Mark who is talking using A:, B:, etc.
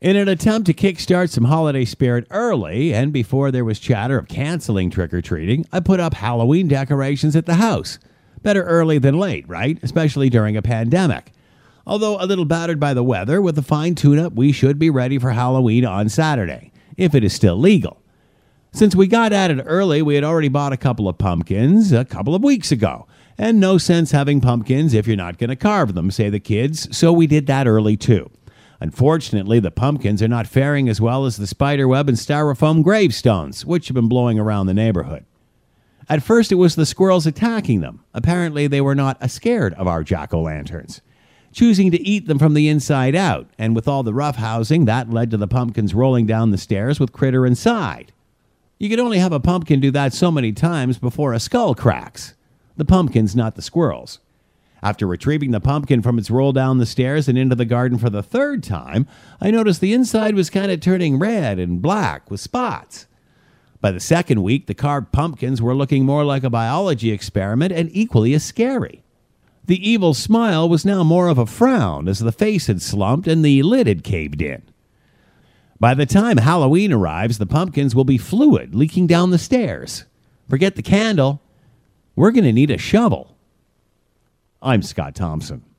A: In an attempt to kickstart some holiday spirit early, and before there was chatter of canceling trick or treating, I put up Halloween decorations at the house. Better early than late, right? Especially during a pandemic. Although a little battered by the weather, with a fine tune up, we should be ready for Halloween on Saturday, if it is still legal. Since we got at it early, we had already bought a couple of pumpkins a couple of weeks ago. And no sense having pumpkins if you're not going to carve them, say the kids, so we did that early too. Unfortunately, the pumpkins are not faring as well as the spiderweb and styrofoam gravestones, which have been blowing around the neighborhood. At first, it was the squirrels attacking them. Apparently, they were not scared of our jack o' lanterns, choosing to eat them from the inside out, and with all the rough housing, that led to the pumpkins rolling down the stairs with Critter inside. You can only have a pumpkin do that so many times before a skull cracks. The pumpkins, not the squirrels. After retrieving the pumpkin from its roll down the stairs and into the garden for the third time, I noticed the inside was kind of turning red and black with spots. By the second week, the carved pumpkins were looking more like a biology experiment and equally as scary. The evil smile was now more of a frown as the face had slumped and the lid had caved in. By the time Halloween arrives, the pumpkins will be fluid leaking down the stairs. Forget the candle. We're going to need a shovel. I'm Scott Thompson.